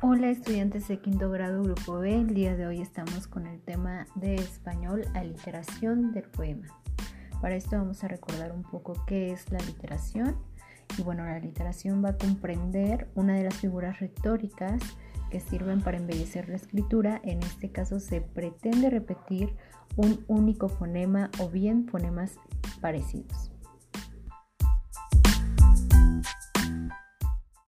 Hola estudiantes de quinto grado Grupo B, el día de hoy estamos con el tema de español, aliteración del poema. Para esto vamos a recordar un poco qué es la literación y bueno, la literación va a comprender una de las figuras retóricas que sirven para embellecer la escritura, en este caso se pretende repetir un único fonema o bien fonemas parecidos.